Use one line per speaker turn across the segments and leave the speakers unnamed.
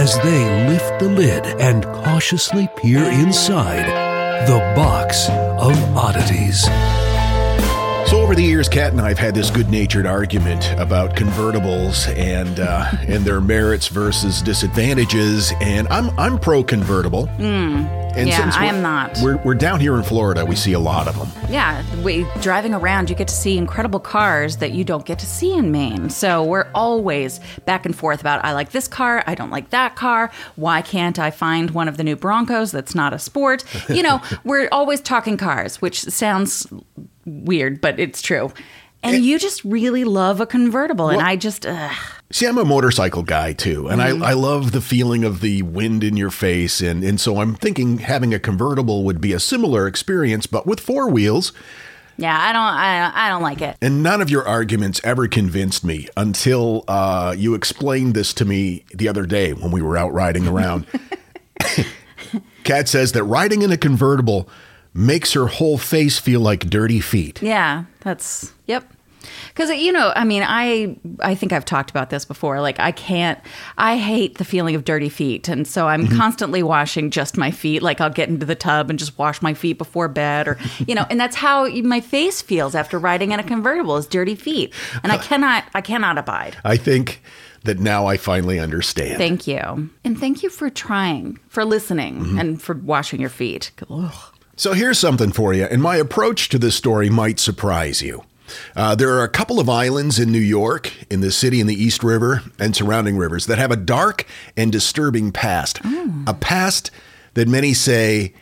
as they lift the lid and cautiously peer inside the box of oddities.
So over the years, Kat and I have had this good-natured argument about convertibles and uh, and their merits versus disadvantages. And I'm I'm pro convertible. And
Yeah, I am not.
We're we're down here in Florida. We see a lot of them.
Yeah, we, driving around, you get to see incredible cars that you don't get to see in Maine. So we're always back and forth about I like this car, I don't like that car. Why can't I find one of the new Broncos that's not a sport? You know, we're always talking cars, which sounds weird, but it's true. And eh. you just really love a convertible, and I just ugh.
See, I'm a motorcycle guy too, and
Mm-hmm.
I, I love the feeling of the wind in your face, and and so I'm thinking having a convertible would be a similar experience, but with four wheels.
yeah, I don't, I, I don't like it.
And none of your arguments ever convinced me until uh, you explained this to me the other day when we were out riding around. Kat says that riding in a convertible makes her whole face feel like dirty feet.
Yeah, that's yep. Because you know, I mean, I I think I've talked about this before. Like, I can't. I hate the feeling of dirty feet, and so I'm mm-hmm. constantly washing just my feet. Like, I'll get into the tub and just wash my feet before bed, or you know, and that's how my face feels after riding in a convertible is dirty feet, and I uh, cannot. I cannot abide.
I think that now I finally understand.
Thank you, and thank you for trying, for listening, mm-hmm. and for washing your feet. Ugh.
So here's something for you, and my approach to this story might surprise you. Uh, there are a couple of islands in New York, in the city in the East River and surrounding rivers, that have a dark and disturbing past. A past that many say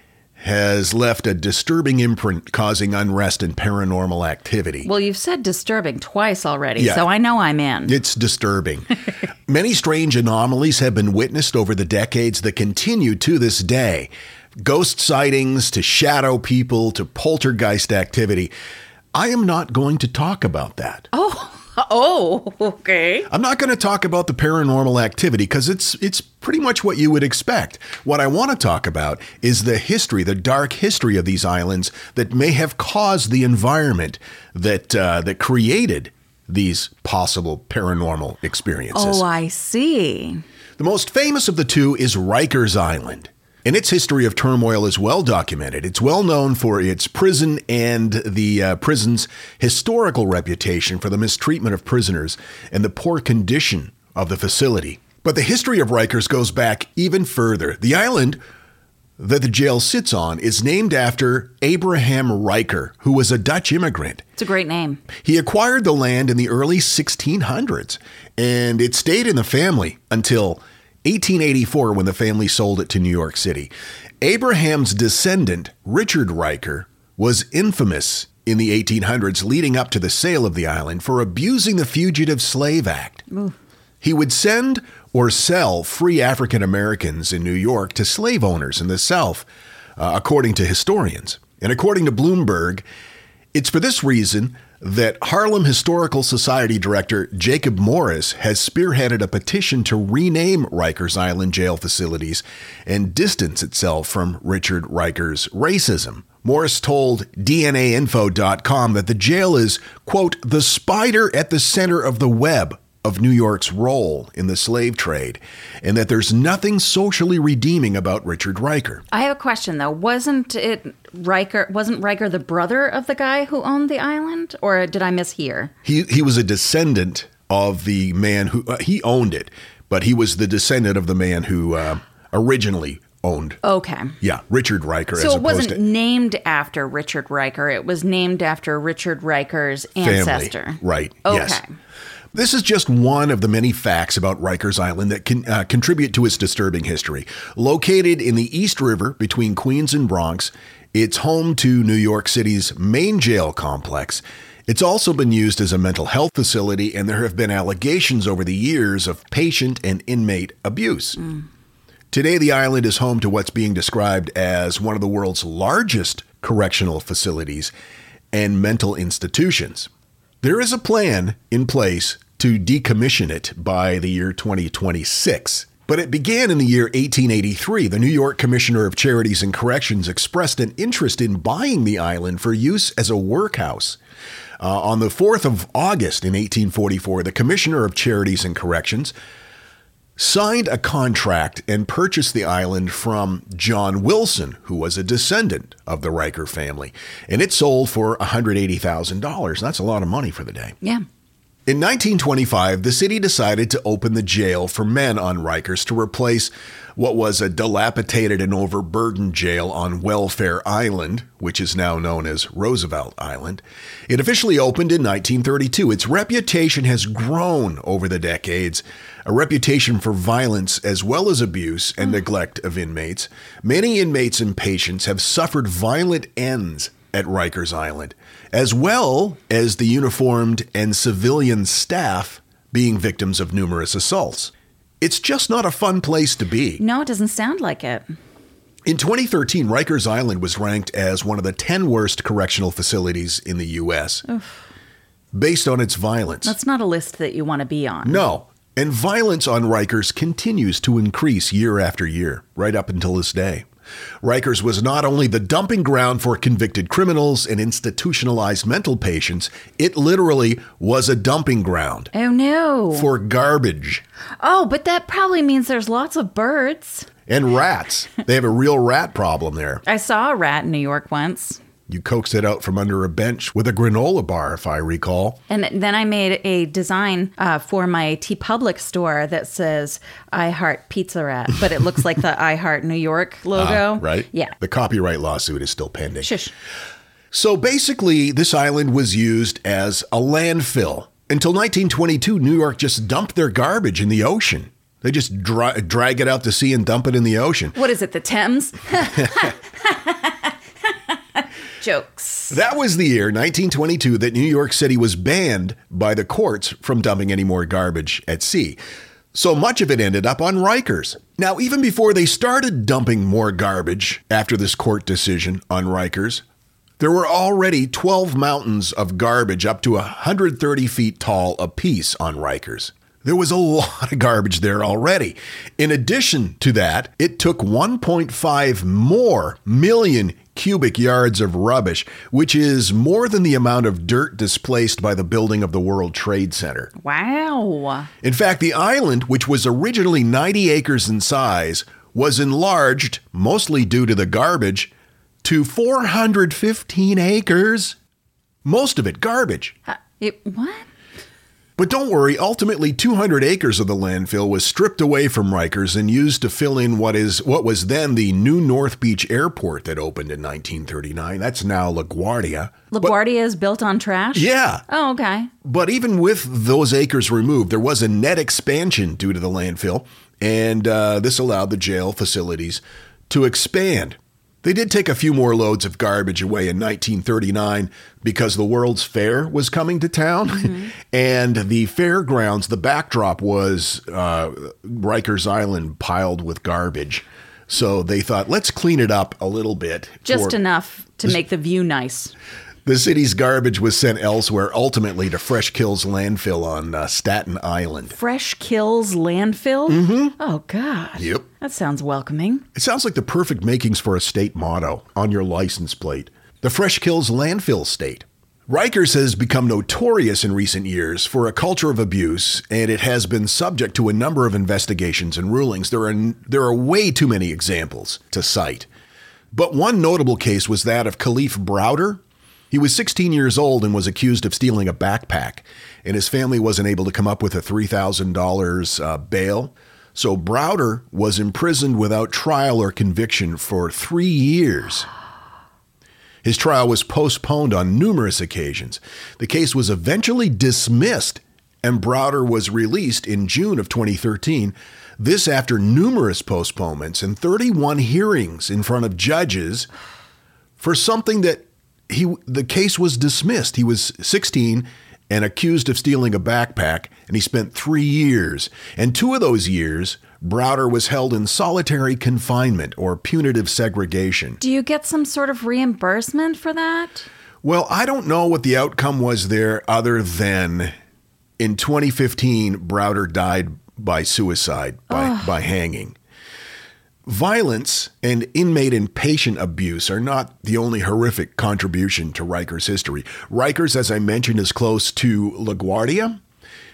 has left a disturbing imprint causing unrest and paranormal activity.
Well, you've said disturbing twice already,
Yeah.
so I know I'm in.
It's disturbing. Many strange anomalies have been witnessed over the decades that continue to this day. Ghost sightings to shadow people to poltergeist activity. I am not going to talk about that.
oh, Oh, okay.
I'm not going to talk about the paranormal activity because it's it's pretty much what you would expect. What I want to talk about is the history, the dark history of these islands that may have caused the environment that uh, that created these possible paranormal experiences.
Oh, I see.
The most famous of the two is Rikers Island. And its history of turmoil is well documented. It's well known for its prison and the uh, prison's historical reputation for the mistreatment of prisoners and the poor condition of the facility. But the history of Rikers goes back even further. The island that the jail sits on is named after Abraham Riker, who was a Dutch immigrant.
It's a great name.
He acquired the land in the early 1600s, and it stayed in the family until 1884 when the family sold it to New York City. Abraham's descendant, Richard Riker, was infamous in the 1800s leading up to the sale of the island for abusing the Fugitive Slave Act. He would send or sell free African Americans in New York to slave owners in the South, uh, according to historians. And according to Bloomberg, it's for this reason that Harlem Historical Society director Jacob Morris has spearheaded a petition to rename Rikers Island jail facilities and distance itself from Richard Riker's racism. Morris told DNAinfo.com that the jail is, quote, the spider at the center of the web of New York's role in the slave trade, and that there's nothing socially redeeming about Richard Riker.
I have a question though. Wasn't it Riker? Wasn't Riker the brother of the guy who owned the island, or did I mishear?
He he was a descendant of the man who uh, he owned it, but he was the descendant of the man who uh, originally owned.
Okay.
Yeah, Richard Riker.
So
as
it wasn't
to
named after Richard Riker. It was named after Richard Riker's
family.
ancestor.
Right.
Okay.
Yes. This is just one of the many facts about Rikers Island that can uh, contribute to its disturbing history. Located in the East River between Queens and Bronx, it's home to New York City's main jail complex. It's also been used as a mental health facility, and there have been allegations over the years of patient and inmate abuse. Today, the island is home to what's being described as one of the world's largest correctional facilities and mental institutions. There is a plan in place to decommission it by the year 2026. But it began in the year 1883. The New York Commissioner of Charities and Corrections expressed an interest in buying the island for use as a workhouse. Uh, on the 4th of August in 1844, the Commissioner of Charities and Corrections signed a contract and purchased the island from John Wilson, who was a descendant of the Riker family. And it sold for $180,000. That's a lot of money for the day.
Yeah.
In 1925, the city decided to open the jail for men on Rikers to replace what was a dilapidated and overburdened jail on Welfare Island, which is now known as Roosevelt Island. It officially opened in 1932. Its reputation has grown over the decades, a reputation for violence as well as abuse and neglect of inmates. Many inmates and patients have suffered violent ends at Rikers Island, as well as the uniformed and civilian staff being victims of numerous assaults. It's just not a fun place to be.
No, it doesn't sound like it.
In 2013, Rikers Island was ranked as one of the 10 worst correctional facilities in the U.S. based on its violence.
That's not a list that you want to be on.
no. And violence on Rikers continues to increase year after year, right up until this day. Rikers was not only the dumping ground for convicted criminals and institutionalized mental patients, it literally was a dumping ground
Oh no.
for garbage
oh, but that probably means there's lots of birds.
and rats. They have a real rat problem there.
I saw a rat in New York once.
You coaxed it out from under a bench with a granola bar, if I recall.
And then I made a design uh, for my TeePublic store that says I Heart Pizza Rat, but it looks like the I Heart New York logo.
Ah, right?
Yeah.
The copyright lawsuit is still pending.
Shush.
So basically, this island was used as a landfill. Until 1922, New York just dumped their garbage in the ocean. They just dra- drag it out to sea and dump it in the ocean.
What is it, the Thames? Jokes.
That was the year, 1922, that New York City was banned by the courts from dumping any more garbage at sea. So much of it ended up on Rikers. Now, even before they started dumping more garbage after this court decision on Rikers, there were already 12 mountains of garbage up to 130 feet tall apiece on Rikers. There was a lot of garbage there already. In addition to that, it took 1.5 more million cubic yards of rubbish, which is more than the amount of dirt displaced by the building of the World Trade Center.
Wow.
In fact, the island, which was originally 90 acres in size, was enlarged, mostly due to the garbage, to 415 acres. Most of it garbage.
Uh, it, what?
But don't worry, ultimately 200 acres of the landfill was stripped away from Rikers and used to fill in what is what was then the new North Beach Airport that opened in 1939. That's now LaGuardia.
LaGuardia is built on trash?
Yeah.
Oh, okay.
But even with those acres removed, there was a net expansion due to the landfill, and uh, this allowed the jail facilities to expand. They did take a few more loads of garbage away in 1939 because the World's Fair was coming to town. and the fairgrounds, the backdrop was uh, Rikers Island piled with garbage. So they thought, let's clean it up a little bit.
Just
for-
enough to make the view nice.
The city's garbage was sent elsewhere, ultimately to Fresh Kills landfill on uh, Staten Island.
Fresh Kills landfill? Mm-hmm. Oh, God.
Yep.
That sounds welcoming.
It sounds like the perfect makings for a state motto on your license plate. The Fresh Kills landfill state. Rikers has become notorious in recent years for a culture of abuse, and it has been subject to a number of investigations and rulings. There are, there are way too many examples to cite. But one notable case was that of Kalief Browder. He was 16 years old and was accused of stealing a backpack, and his family wasn't able to come up with a $3,000 uh, bail. So Browder was imprisoned without trial or conviction for three years. His trial was postponed on numerous occasions. The case was eventually dismissed, and Browder was released in June of 2013. This after numerous postponements and 31 hearings in front of judges for something that he the case was dismissed. He was 16 and accused of stealing a backpack, and he spent three years. And two of those years, Browder was held in solitary confinement or punitive segregation.
Do you get some sort of reimbursement for that?
Well, I don't know what the outcome was there other than in 2015, Browder died by suicide, by, by hanging. Violence and inmate and patient abuse are not the only horrific contribution to Rikers history. Rikers, as I mentioned, is close to LaGuardia.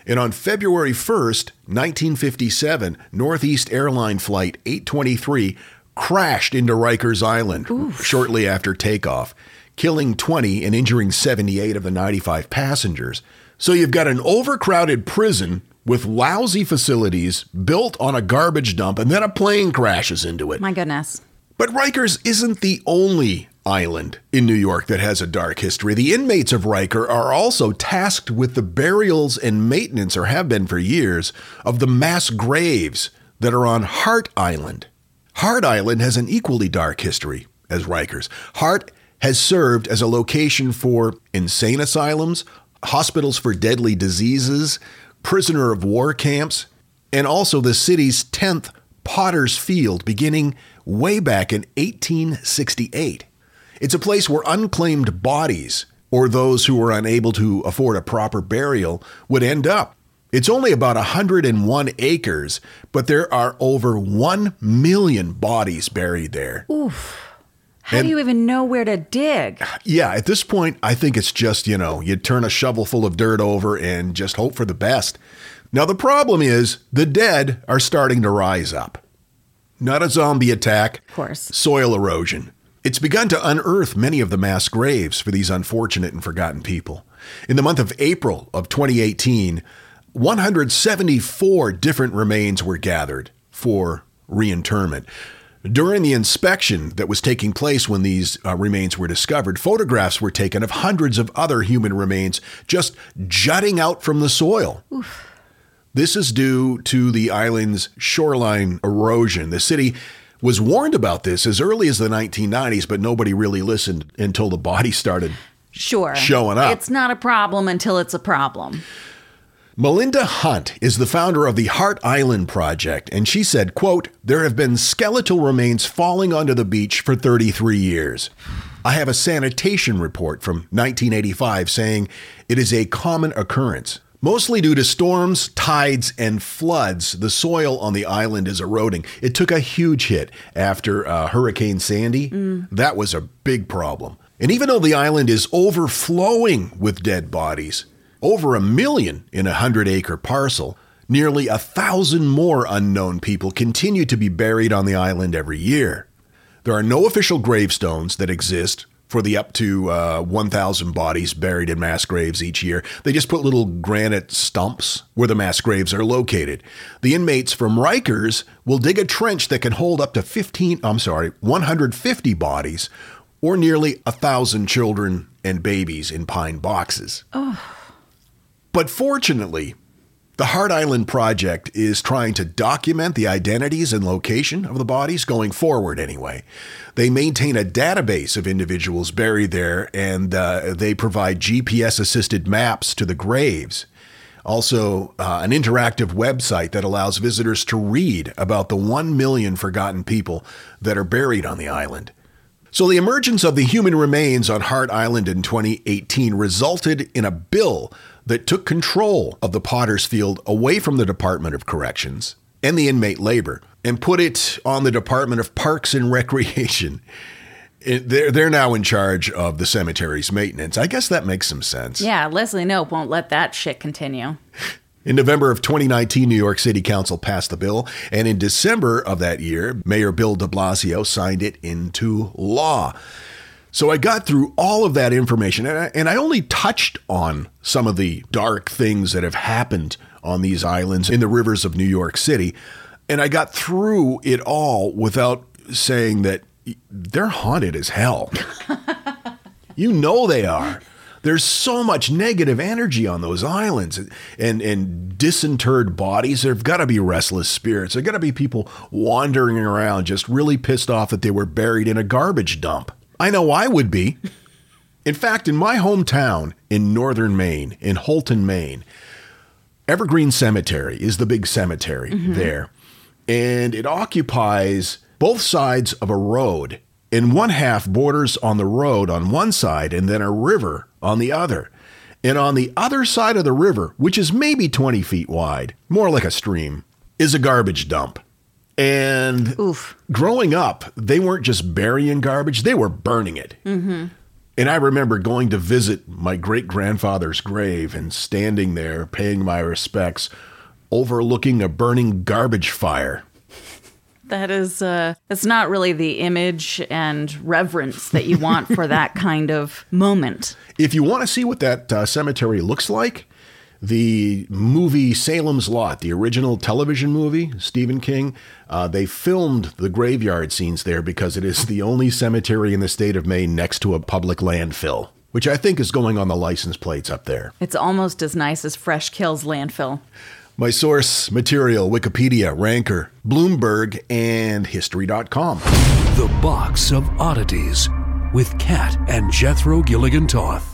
And on February 1st, 1957, Northeast Airline Flight 823 crashed into Rikers Island shortly after takeoff, killing 20 and injuring 78 of the 95 passengers. So you've got an overcrowded prison with lousy facilities built on a garbage dump, and then a plane crashes into it.
My goodness.
But Rikers isn't the only island in New York that has a dark history. The inmates of Riker are also tasked with the burials and maintenance, or have been for years, of the mass graves that are on Hart Island. Hart Island has an equally dark history as Rikers. Hart has served as a location for insane asylums, hospitals for deadly diseases, prisoner of war camps, and also the city's 10th Potter's Field beginning way back in 1868. It's a place where unclaimed bodies or those who were unable to afford a proper burial would end up. It's only about 101 acres, but there are over 1 million bodies buried there.
How
And-
do you even know where to dig?
Yeah, at this point, I think it's just, you know, you turn a shovel full of dirt over and just hope for the best. Now, the problem is the dead are starting to rise up. Not a zombie attack,
Of course.
soil erosion. It's begun to unearth many of the mass graves for these unfortunate and forgotten people. In the month of April of 2018, 174 different remains were gathered for reinterment. During the inspection that was taking place when these uh, remains were discovered, photographs were taken of hundreds of other human remains just jutting out from the soil. This is due to the island's shoreline erosion. The city was warned about this as early as the 1990s, but nobody really listened until the body started.
Sure.
Showing up.
It's not a problem until it's a problem.
Melinda Hunt is the founder of the Hart Island Project, and she said, quote, There have been skeletal remains falling onto the beach for 33 years. I have a sanitation report from 1985 saying it is a common occurrence. Mostly due to storms, tides, and floods, the soil on the island is eroding. It took a huge hit after uh, Hurricane Sandy. That was a big problem. And even though the island is overflowing with dead bodies, over a million in a hundred acre parcel, nearly a thousand more unknown people continue to be buried on the island every year. There are no official gravestones that exist for the up to uh, 1,000 bodies buried in mass graves each year. They just put little granite stumps where the mass graves are located. The inmates from Rikers will dig a trench that can hold up to 15, I'm sorry, 150 bodies or nearly a thousand children and babies in pine boxes. But fortunately, the Hart Island Project is trying to document the identities and location of the bodies going forward, anyway. They maintain a database of individuals buried there and uh, they provide GPS assisted maps to the graves. Also, uh, an interactive website that allows visitors to read about the 1 million forgotten people that are buried on the island. So, the emergence of the human remains on Hart Island in 2018 resulted in a bill that took control of the Potter's Field away from the Department of Corrections and the inmate labor and put it on the Department of Parks and Recreation. It, they're, they're now in charge of the cemetery's maintenance. I guess that makes some sense.
Yeah, Leslie Knope won't let that shit continue.
In November of 2019, New York City Council passed the bill, and in December of that year, Mayor Bill de Blasio signed it into law. So I got through all of that information, and I, and I only touched on some of the dark things that have happened on these islands in the rivers of New York City. And I got through it all without saying that they're haunted as hell. you know they are. There's so much negative energy on those islands and, and disinterred bodies. There've got to be restless spirits. There've got to be people wandering around just really pissed off that they were buried in a garbage dump. I know I would be. In fact, in my hometown in northern Maine, in Houlton, Maine, Evergreen Cemetery is the big cemetery mm-hmm. there. And it occupies both sides of a road. And one half borders on the road on one side and then a river on the other. And on the other side of the river, which is maybe 20 feet wide, more like a stream, is a garbage dump. And Oof. growing up, they weren't just burying garbage, they were burning it. Mm-hmm. And I remember going to visit my great grandfather's grave and standing there paying my respects, overlooking a burning garbage fire
that is uh it's not really the image and reverence that you want for that kind of moment
if you want to see what that uh, cemetery looks like the movie Salem's Lot, the original television movie, Stephen King, uh, they filmed the graveyard scenes there because it is the only cemetery in the state of Maine next to a public landfill, which I think is going on the license plates up there.
It's almost as nice as Fresh Kills landfill.
My source material Wikipedia, Ranker, Bloomberg, and History.com.
The Box of Oddities with Kat and Jethro Gilligan Toth.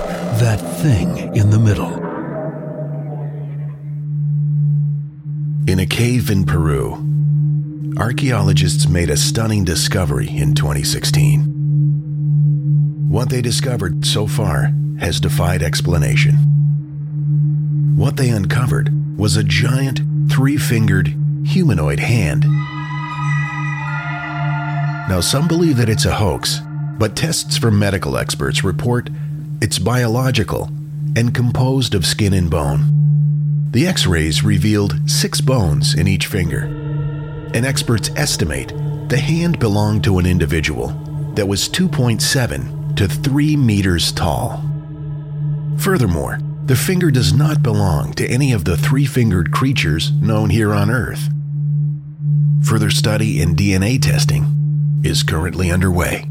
that thing in the middle.
In a cave in Peru, archaeologists made a stunning discovery in 2016. What they discovered so far has defied explanation. What they uncovered was a giant, three fingered humanoid hand. Now, some believe that it's a hoax, but tests from medical experts report it's biological and composed of skin and bone. The x rays revealed six bones in each finger, and experts estimate the hand belonged to an individual that was 2.7 to 3 meters tall. Furthermore, the finger does not belong to any of the three fingered creatures known here on Earth. Further study and DNA testing is currently underway.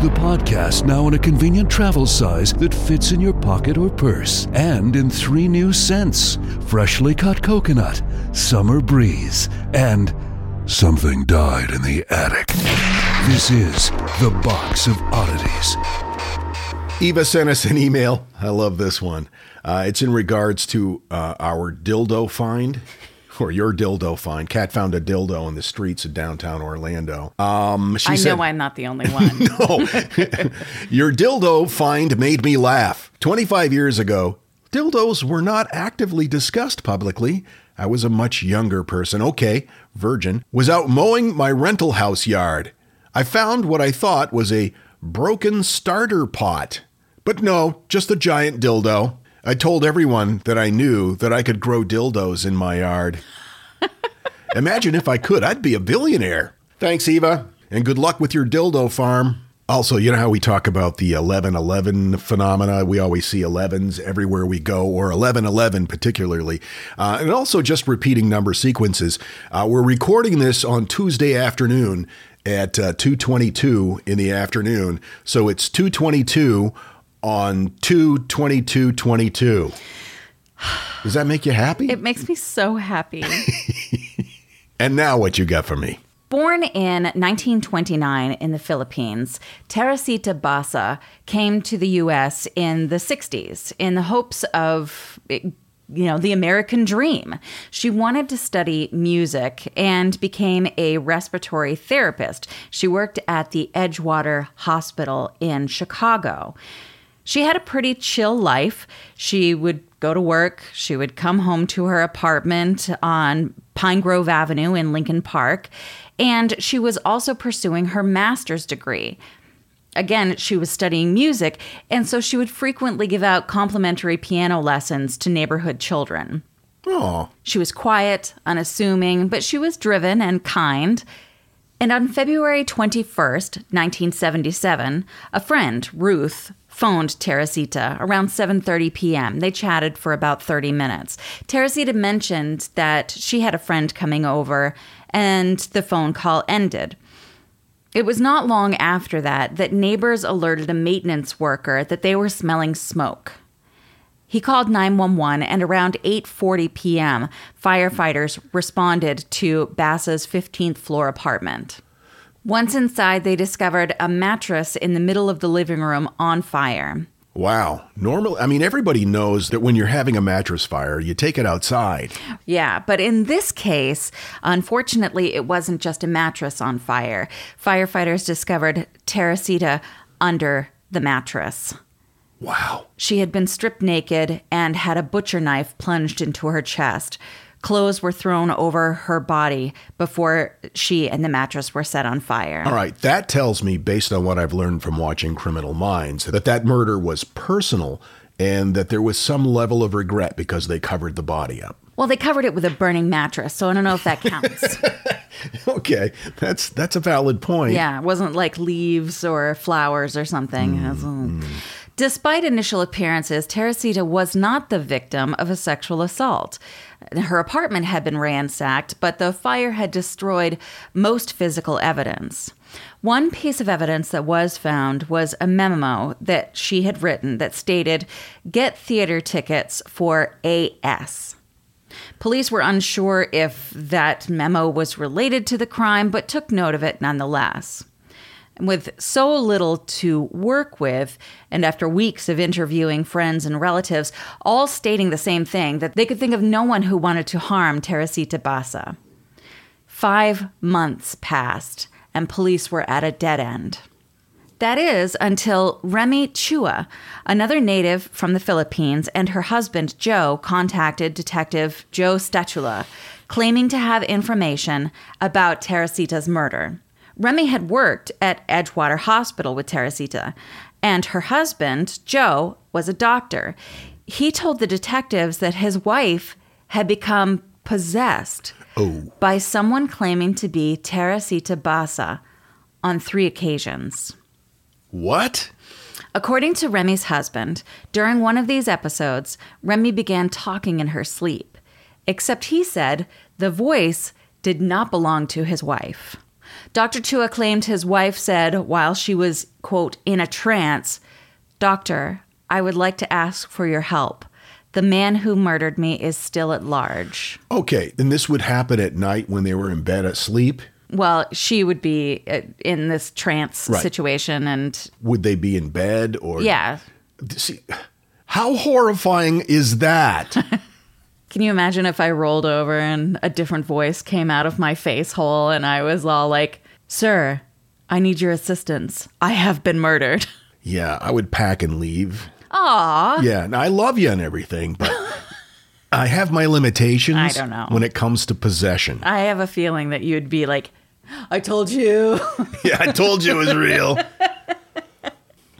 The podcast now in a convenient travel size that fits in your pocket or purse, and in three new scents freshly cut coconut, summer breeze, and something died in the attic. This is the Box of Oddities.
Eva sent us an email. I love this one. Uh, it's in regards to uh, our dildo find, or your dildo find. Kat found a dildo in the streets of downtown Orlando. Um, she
I
said,
know I'm not the only one.
no, your dildo find made me laugh. 25 years ago, dildos were not actively discussed publicly. I was a much younger person, okay, virgin, was out mowing my rental house yard. I found what I thought was a broken starter pot. But no, just a giant dildo. I told everyone that I knew that I could grow dildos in my yard. Imagine if I could, I'd be a billionaire. Thanks, Eva, and good luck with your dildo farm. Also, you know how we talk about the 1111 phenomena? We always see 11s everywhere we go, or 1111 particularly. Uh, and also just repeating number sequences. Uh, we're recording this on Tuesday afternoon at uh, 222 in the afternoon. So it's 222 on 22222. Does that make you happy?
it makes me so happy.
and now what you got for me?
Born in 1929 in the Philippines, Teresita Basa came to the US in the 60s in the hopes of eh, you know, the American dream. She wanted to study music and became a respiratory therapist. She worked at the Edgewater Hospital in Chicago. She had a pretty chill life. She would go to work, she would come home to her apartment on Pine Grove Avenue in Lincoln Park, and she was also pursuing her master's degree. Again, she was studying music, and so she would frequently give out complimentary piano lessons to neighborhood children.
Oh,
She was quiet, unassuming, but she was driven and kind. And on February 21st, 1977, a friend, Ruth, phoned Teresita around 7:30 p.m. They chatted for about 30 minutes. Teresita mentioned that she had a friend coming over and the phone call ended. It was not long after that that neighbors alerted a maintenance worker that they were smelling smoke. He called 911 and around 8:40 p.m., firefighters responded to Basa's 15th floor apartment. Once inside, they discovered a mattress in the middle of the living room on fire.
Wow. Normal. I mean, everybody knows that when you're having a mattress fire, you take it outside.
Yeah, but in this case, unfortunately, it wasn't just a mattress on fire. Firefighters discovered Teresita under the mattress.
Wow.
She had been stripped naked and had a butcher knife plunged into her chest. Clothes were thrown over her body before she and the mattress were set on fire.
All right. That tells me, based on what I've learned from watching Criminal Minds, that that murder was personal and that there was some level of regret because they covered the body up.
Well, they covered it with a burning mattress, so I don't know if that counts.
Okay, that's that's a valid point.
yeah, it wasn't like leaves or flowers or something. Mm, Despite initial appearances, Teresita was not the victim of a sexual assault. Her apartment had been ransacked, but the fire had destroyed most physical evidence. One piece of evidence that was found was a memo that she had written that stated, Get theater tickets for AS. Police were unsure if that memo was related to the crime, but took note of it nonetheless. With so little to work with, and after weeks of interviewing friends and relatives, all stating the same thing that they could think of no one who wanted to harm Teresita Basa. Five months passed, and police were at a dead end. That is until Remy Chua, another native from the Philippines, and her husband Joe contacted Detective Joe Stachula, claiming to have information about Teresita's murder. Remy had worked at Edgewater Hospital with Teresita, and her husband, Joe, was a doctor. He told the detectives that his wife had become possessed oh. by someone claiming to be Teresita Basa on three occasions.
What?
According to Remy's husband, during one of these episodes, Remy began talking in her sleep, except he said the voice did not belong to his wife. Dr. Chua claimed his wife said while she was, quote, in a trance, Doctor, I would like to ask for your help. The man who murdered me is still at large.
Okay, and this would happen at night when they were in bed asleep.
Well, she would be uh, in this trance
Right.
situation, and
Would they be in bed or?
yeah.
See, how horrifying is that?
Can you imagine if I rolled over and a different voice came out of my face hole and I was all like, Sir, I need your assistance. I have been murdered.
yeah, I would pack and leave.
Aw.
Yeah, and I love you and everything, but I have my limitations.
I don't know.
when it comes to possession.
I have a feeling that you'd be like, I told you.
yeah, I told you it was real.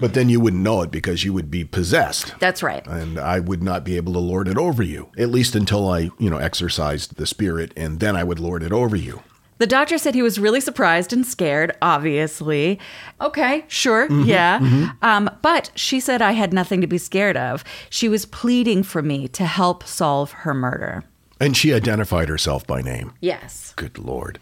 But then you wouldn't know it because you would be possessed.
That's right.
and I would not be able to lord it over you, at least until I, you know, exercised the spirit, and then I would lord it over you.
The doctor said he was really surprised and scared, obviously. Okay, sure, yeah. Um, but she said I had nothing to be scared of. She was pleading for me to help solve her murder.
And she identified herself by name.
Yes.
Good lord.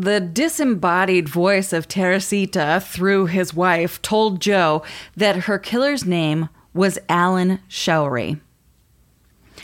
The disembodied voice of Teresita through his wife told Joe that her killer's name was Alan Showery.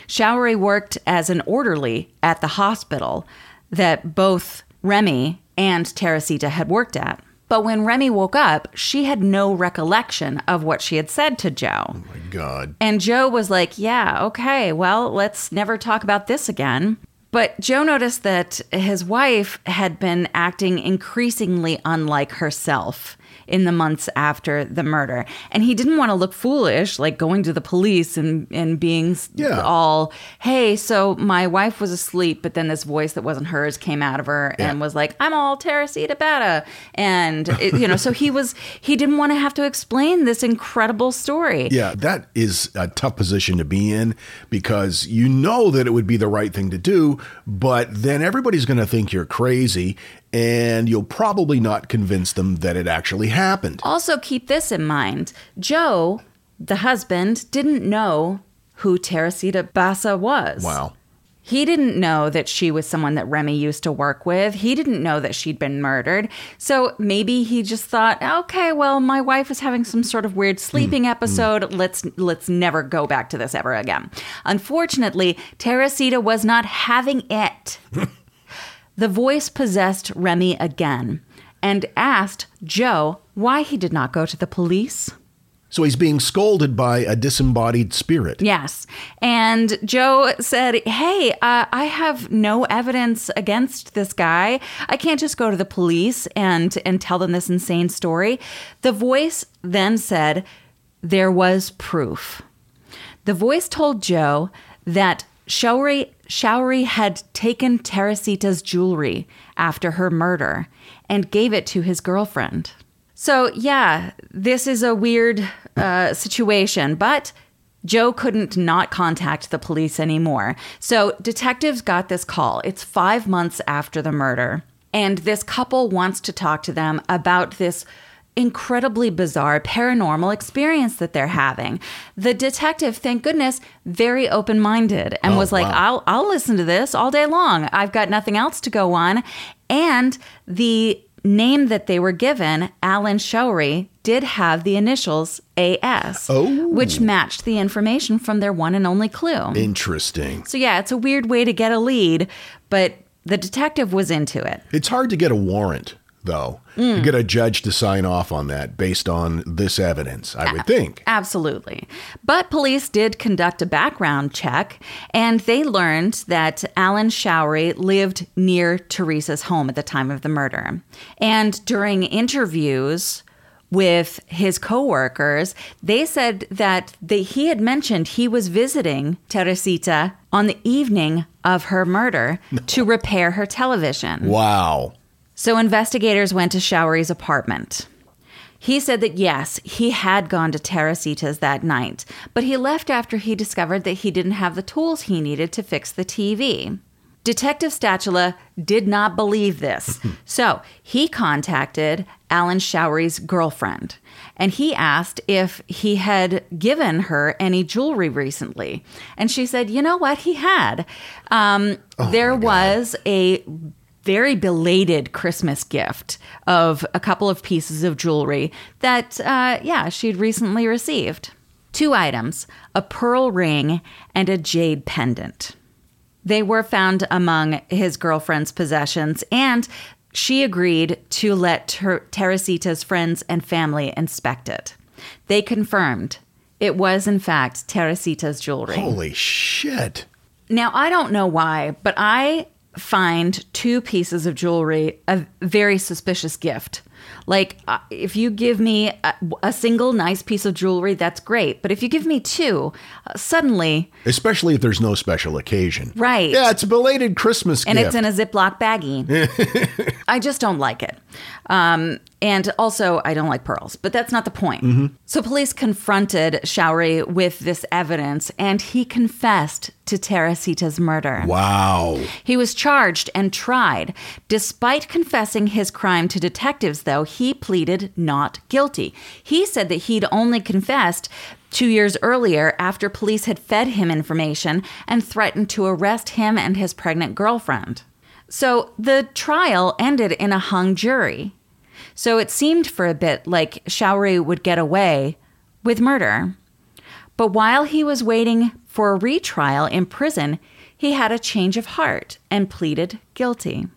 Showery worked as an orderly at the hospital that both Remy and Teresita had worked at. But when Remy woke up, she had no recollection of what she had said to Joe.
Oh my God.
And Joe was like, Yeah, okay, well, let's never talk about this again. But Joe noticed that his wife had been acting increasingly unlike herself in the months after the murder. And he didn't want to look foolish, like going to the police and, and being
Yeah.
all, hey, so my wife was asleep, but then this voice that wasn't hers came out of her and was like, I'm all Teresita Basa. And, it, you know, so he was, he didn't want to have to explain this incredible story.
Yeah, that is a tough position to be in because you know that it would be the right thing to do, but then everybody's going to think you're crazy. And you'll probably not convince them that it actually happened.
Also, keep this in mind Joe, the husband, didn't know who Teresita Basa was.
Wow.
He didn't know that she was someone that Remy used to work with. He didn't know that she'd been murdered. So maybe he just thought, "Okay, well, my wife is having some sort of weird sleeping hmm. episode. Hmm. Let's let's never go back to this ever again." Unfortunately, Teresita was not having it. the voice possessed Remy again and asked Joe why he did not go to the police.
So he's being scolded by a disembodied spirit.
Yes. And Joe said, Hey, uh, I have no evidence against this guy. I can't just go to the police and, and tell them this insane story. The voice then said, There was proof. The voice told Joe that Showery, Showery had taken Teresita's jewelry after her murder and gave it to his girlfriend. So, yeah, this is a weird uh, situation, but Joe couldn't not contact the police anymore. So, detectives got this call. It's five months after the murder, and this couple wants to talk to them about this incredibly bizarre paranormal experience that they're having. The detective, thank goodness, very open-minded and
Oh,
was like,
wow.
"I'll I'll listen to this all day long. I've got nothing else to go on." And the name that they were given, Allan Showery, did have the initials AS,
Oh.
which matched the information from their one and only clue.
Interesting.
so yeah, it's a weird way to get a lead, but the detective was into it.
It's hard to get a warrant, though.
Mm.
To get a judge to sign off on that based on this evidence, I would think.
Absolutely. But police did conduct a background check and they learned that Allan Showery lived near Teresa's home at the time of the murder. And during interviews with his coworkers, they said that they, he had mentioned he was visiting Teresita on the evening of her murder to repair her television.
Wow.
So investigators went to Showery's apartment. He said that yes, he had gone to Teresita's that night, but he left after he discovered that he didn't have the tools he needed to fix the TV. Detective Stachula did not believe this, so he contacted Allan Showery's girlfriend and he asked if he had given her any jewelry recently. And she said, you know what? He had. Um, there was a very belated Christmas gift of a couple of pieces of jewelry that, uh, yeah, she'd recently received. Two items a pearl ring and a jade pendant. They were found among his girlfriend's possessions, and she agreed to let Ter- Teresita's friends and family inspect it. They confirmed it was, in fact, Teresita's jewelry.
Holy shit.
Now, I don't know why, but I find two pieces of jewelry a very suspicious gift. Like, uh, if you give me a, a single nice piece of jewelry, that's great. But if you give me two, uh, suddenly,
Especially if there's no special occasion.
Right.
Yeah, it's a belated Christmas gift.
and
gift.
it's in a Ziploc baggie, I just don't like it. Um, and also, I don't like pearls, but that's not the point. So, police confronted Showery with this evidence, and he confessed to Teresita's murder.
wow.
He was charged and tried. Despite confessing his crime to detectives, though, he pleaded not guilty. He said that he'd only confessed two years earlier after police had fed him information and threatened to arrest him and his pregnant girlfriend. So the trial ended in a hung jury. So it seemed for a bit like Showery would get away with murder. But while he was waiting for a retrial in prison, he had a change of heart and pleaded guilty.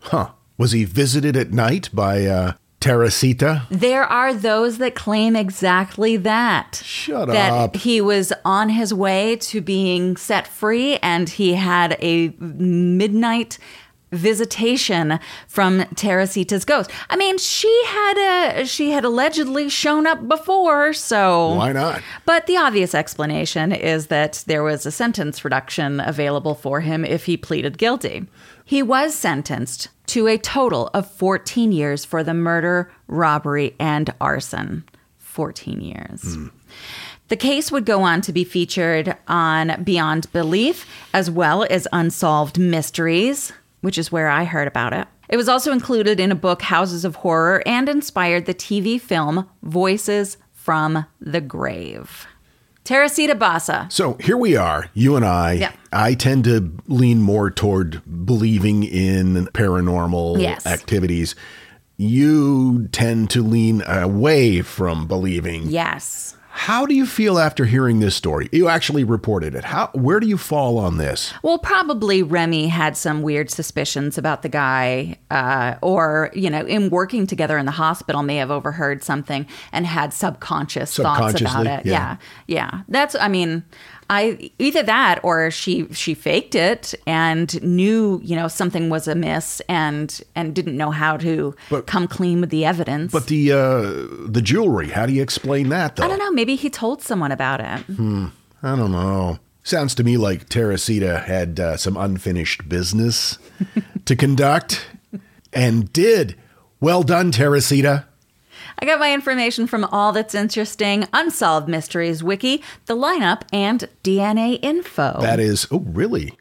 Huh. Was he visited at night by uh, Teresita?
There are those that claim exactly that.
Shut
that
up.
he was on his way to being set free and he had a midnight visitation from Teresita's ghost. I mean, she had a she had allegedly shown up before, so
Why not?
But the obvious explanation is that there was a sentence reduction available for him if he pleaded guilty. He was sentenced to a total of 14 years for the murder, robbery, and arson. 14 years. Hmm. The case would go on to be featured on Beyond Belief, as well as Unsolved Mysteries, which is where I heard about it. It was also included in a book, Houses of Horror, and inspired the TV film Voices from the Grave. Teresita Basa.
So here we are, you and I.
Yeah.
I tend to lean more toward believing in paranormal
Yes.
activities. You tend to lean away from believing.
Yes.
How do you feel after hearing this story? You actually reported it. How where do you fall on this?
Well, probably Remy had some weird suspicions about the guy, uh, or, you know, in working together in the hospital, may have overheard something and had subconscious thoughts about it.
yeah.
yeah. Yeah. That's, I mean, I either that or she she faked it and knew you know something was amiss and and didn't know how to
But-
come clean with the evidence.
But the uh the jewelry, how do you explain that though?
I don't know. Maybe he told someone about it. Hmm.
I don't know. Sounds to me like Teresita had uh, some unfinished business to conduct and did. Well done, Teresita.
I got my information from All That's Interesting, Unsolved Mysteries Wiki, the lineup, and DNA info.
That is, oh, really?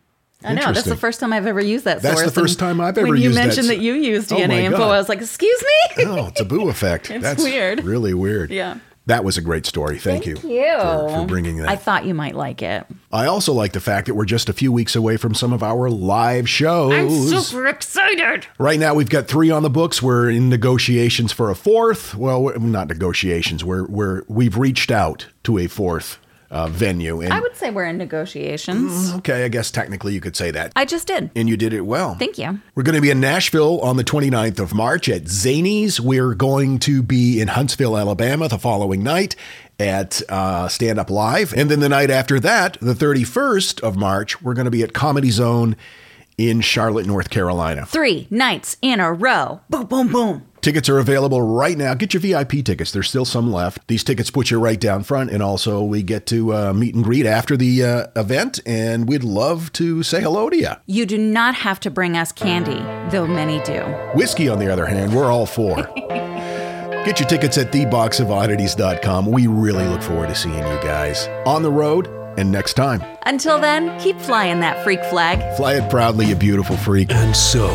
I know. That's the first time I've ever used that
That's the first
and
time I've ever
when you
used that
mentioned
s-
that, you used
Oh
DNA info, I was like, excuse me?
Oh, it's a boo effect.
It's
That's
weird.
Really weird.
Yeah.
That was a great story. Thank, you, For, for bringing that.
I thought you might like it.
I also like the fact that we're just a few weeks away from some of our live shows.
I'm Super excited.
Right now, we've got three on the books. We're in negotiations for a fourth. Well, not negotiations. We're we're we've reached out to a fourth uh, venue. And
I would say we're in negotiations.
okay, I guess technically you could say that.
I just did.
and you did it well.
Thank you.
We're going to be in Nashville on the 29th of March at Zanies. We're going to be in Huntsville, Alabama the following night at uh, Stand Up Live. And then the night after that, the 31st of March, we're going to be at Comedy Zone in Charlotte, North Carolina.
Three nights in a row. Boom, boom, boom.
Tickets are available right now. Get your VIP tickets. There's still some left. These tickets put you right down front. And also, we get to uh, meet and greet after the uh, event. And we'd love to say hello to you.
You do not have to bring us candy, though many do.
Whiskey, on the other hand, we're all for. Get your tickets at theboxofoddities.com. We really look forward to seeing you guys on the road and next time.
Until then, keep flying that freak flag.
Fly it proudly, you beautiful freak.
And so,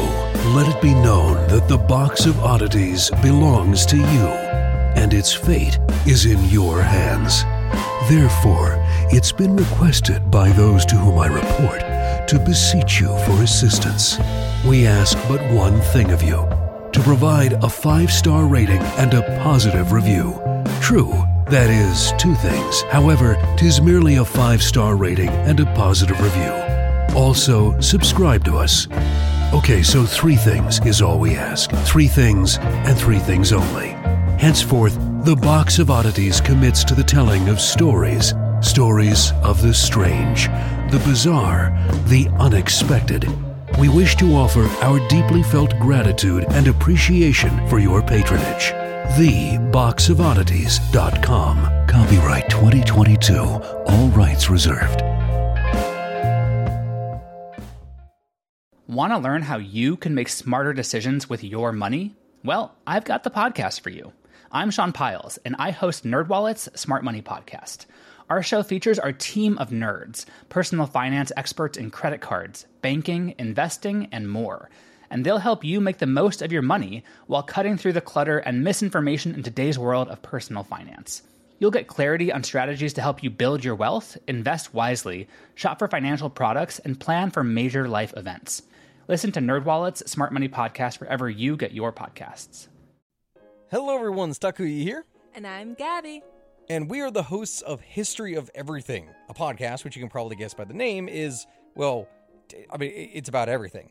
let it be known that the box of oddities belongs to you, and its fate is in your hands. Therefore, it's been requested by those to whom I report to beseech you for assistance. We ask but one thing of you to provide a five star rating and a positive review. True, that is two things. However, tis merely a five star rating and a positive review. Also, subscribe to us. Okay, so three things is all we ask. Three things and three things only. Henceforth, the Box of Oddities commits to the telling of stories. Stories of the strange, the bizarre, the unexpected. We wish to offer our deeply felt gratitude and appreciation for your patronage. TheBoxOfOddities.com. Copyright 2022. All rights reserved.
Want to learn how you can make smarter decisions with your money? Well, I've got the podcast for you. I'm Sean Pyles, and I host NerdWallet's Smart Money Podcast. Our show features our team of nerds, personal finance experts in credit cards, banking, investing, and more. And they'll help you make the most of your money while cutting through the clutter and misinformation in today's world of personal finance. You'll get clarity on strategies to help you build your wealth, invest wisely, shop for financial products, and plan for major life events. Listen to NerdWallet's Smart Money Podcast wherever you get your podcasts.
Hello, everyone. Stakuyi here,
And I'm Gabby.
and we are the hosts of History of Everything, a podcast which you can probably guess by the name is, well, I mean, it's about everything.